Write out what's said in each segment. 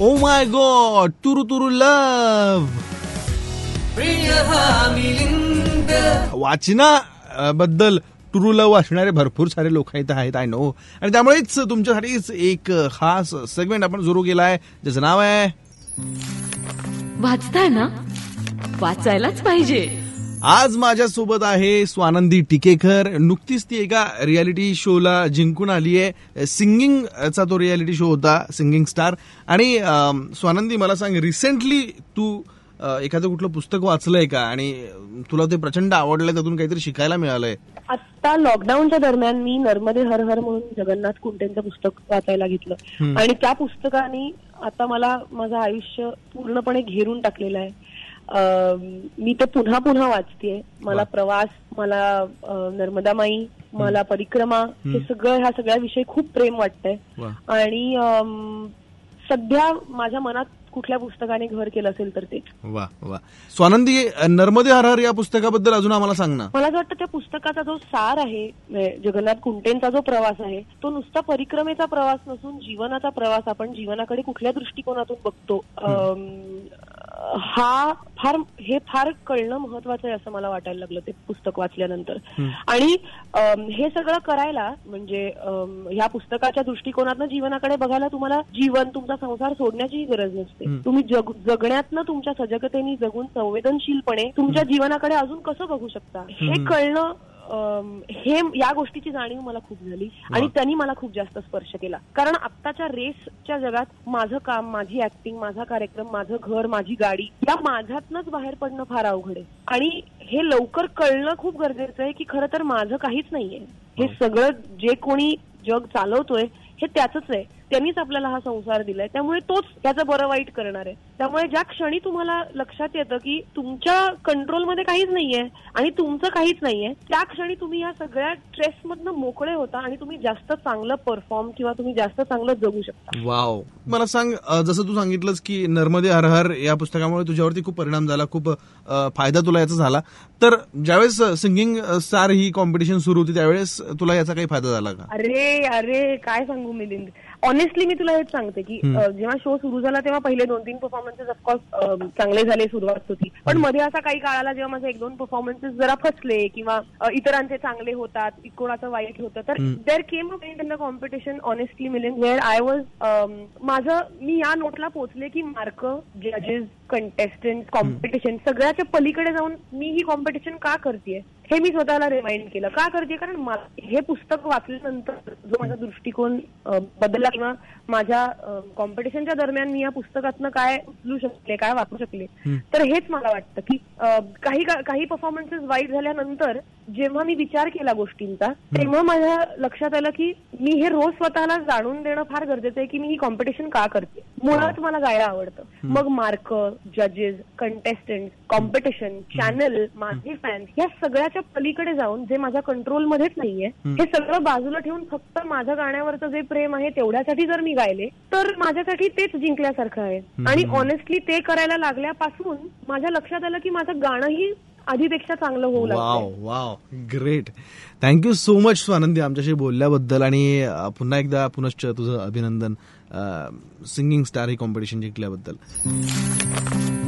Oh my God तुरु तुरु लव प्रिय हा वाचना बद्दल टुरू लव वाचणारे भरपूर सारे लोक इथं आहेत आय नो आणि त्यामुळेच तुमच्यासाठीच एक खास सेगमेंट आपण सुरू केलाय ज्याचं नाव आहे वाचताय ना वाचायलाच पाहिजे. आज माझ्या सोबत आहे स्वानंदी टिकेकर. नुकतीच ती एका रियालिटी शोला जिंकून आली आहे. सिंगिंगचा तो रियालिटी शो होता सिंगिंग स्टार आणि स्वानंदी मला सांग रिसेंटली तू एखादं कुठलं पुस्तक वाचलंय का? आणि तुला ते प्रचंड आवडलंय त्यातून काहीतरी शिकायला मिळालंय. आता लॉकडाऊनच्या दरम्यान मी नर्मदे हर हर म्हणून जगन्नाथ कुंटेंचं पुस्तक वाचायला घेतलं. आणि त्या पुस्तकाने आता मला माझं आयुष्य पूर्णपणे घेरून टाकलेलं आहे. मी ते पुन्हा पुन्हा वाचतेय. मला प्रवास मला नर्मदा माई मला परिक्रमा हे सगळं ह्या सगळ्या विषयी खूप प्रेम वाटतंय. आणि सध्या माझ्या मनात कुठल्या पुस्तकाने घर केलं असेल तर ते. वा वा. स्वानंदी नर्मदे हर हर या पुस्तकाबद्दल अजून आम्हाला सांग ना. मला असं वाटतं त्या पुस्तकाचा जो सार आहे म्हणजे जगन्नाथ कुंटेंचा जो प्रवास आहे तो नुसता परिक्रमेचा प्रवास नसून जीवनाचा प्रवास आपण जीवनाकडे कुठल्या दृष्टिकोनातून बघतो. हा फार हे फार कळणं महत्वाचं आहे असं मला वाटायला लागलं ते पुस्तक वाचल्यानंतर. आणि हे सगळं करायला म्हणजे ह्या पुस्तकाच्या दृष्टिकोनातनं जीवनाकडे बघायला तुम्हाला जीवन तुमचा संसार सोडण्याचीही गरज नसते. तुम्ही जग जगण्यातनं तुमच्या सजगतेने जगून संवेदनशीलपणे तुमच्या जीवनाकडे अजून कसं बघू शकता? हे कळणं हे या गोष्टीची जाणीव मला खूप झाली आणि त्यांनी मला खूप जास्त स्पर्श केला. कारण आत्ताच्या रेसच्या जगात माझं काम माझी ऍक्टिंग माझा कार्यक्रम माझं घर माझी गाडी या माझ्यातनच बाहेर पडणं फार अवघड आहे. आणि हे लवकर कळणं खूप गरजेचं आहे की खरं तर माझं काहीच नाहीये. हे सगळं जे कोणी जग चालवतोय हे त्याचंच आहे. त्यांनीच आपल्याला हा संसार दिलाय. त्यामुळे तोच त्याचं बरं वाईट करणार आहे. त्यामुळे ज्या क्षणी तुम्हाला लक्षात येतं की तुमच्या कंट्रोलमध्ये काहीच नाहीये आणि तुमचं काहीच नाहीये त्या क्षणी तुम्ही या सगळ्या स्ट्रेसमधनं मोकळे होता आणि तुम्ही जास्त चांगलं परफॉर्म किंवा तुम्ही जास्त चांगलं जगू शकता. वाव. मला सांग जसं तू सांगितलंस की नर्मदे हर हर या पुस्तकामुळे तुझ्यावरती खूप परिणाम झाला खूप फायदा तुला याचा झाला. तर ज्यावेळेस सिंगिंग स्टार ही कॉम्पिटिशन सुरू होती त्यावेळेस तुला याचा काही फायदा झाला का? अरे अरे काय सांगू मिलिंद. ऑनेस्टली मी तुला हेच सांगते की जेव्हा शो सुरू झाला तेव्हा पहिले दोन तीन परफॉर्मन्सेस ऑफकोर्स चांगले झाले सुरुवात होती. पण मध्ये असा काही काळाला जेव्हा माझे एक दोन परफॉर्मन्सेस जरा फसले किंवा इतरांचे चांगले होतात कोणाचं वाईट होतं तर there came a in the competition honestly Milind where I was माझं मी या नोटला पोहोचले की मार्क जजेस कंटेस्टंट कॉम्पिटिशन सगळ्याच्या पलीकडे जाऊन मी ही कॉम्पिटिशन का करते हे मी स्वतःला रिमाइंड केलं. का करते? कारण हे पुस्तक वाचल्यानंतर जो माझा दृष्टिकोन बदलला किंवा माझ्या कॉम्पिटिशनच्या दरम्यान मी या पुस्तकातनं काय उचलू शकले काय वापरू शकले तर हेच मला वाटतं की काही काही परफॉर्मन्सेस वाईट झाल्यानंतर जेव्हा मी विचार केला गोष्टींचा तेव्हा माझ्या लक्षात आलं की मी हे रोज स्वतःला जाणून देणं फार गरजेचं आहे की मी ही कॉम्पिटिशन का करते? मुळात मला गायला आवडतं. मग मार्क जजेस कंटेस्टंट कॉम्पिटिशन चॅनल माझे फॅन्स या सगळ्याच्या पलीकडे जाऊन जे माझ्या कंट्रोलमध्येच नाहीये हे सगळं बाजूला ठेवून फक्त माझ्या गाण्यावरचं जे प्रेम आहे तेवढ्यासाठी जर मी गायले तर माझ्यासाठी तेच जिंकल्यासारखं आहे. आणि ऑनेस्टली ते करायला लागल्यापासून माझ्या लक्षात आलं की माझं गाणंही आधीपेक्षा चांगलं होऊ लागलं wow wow great thank you so much Swanandi आमच्याशी बोलल्याबद्दल आणि पुन्हा एकदा पुनश्च तुझं अभिनंदन. सिंगिंग स्टार हे कॉम्पिटिशन जिंकल्याबद्दल.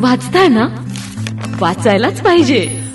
वाचताय ना? वाचायलाच पाहिजे.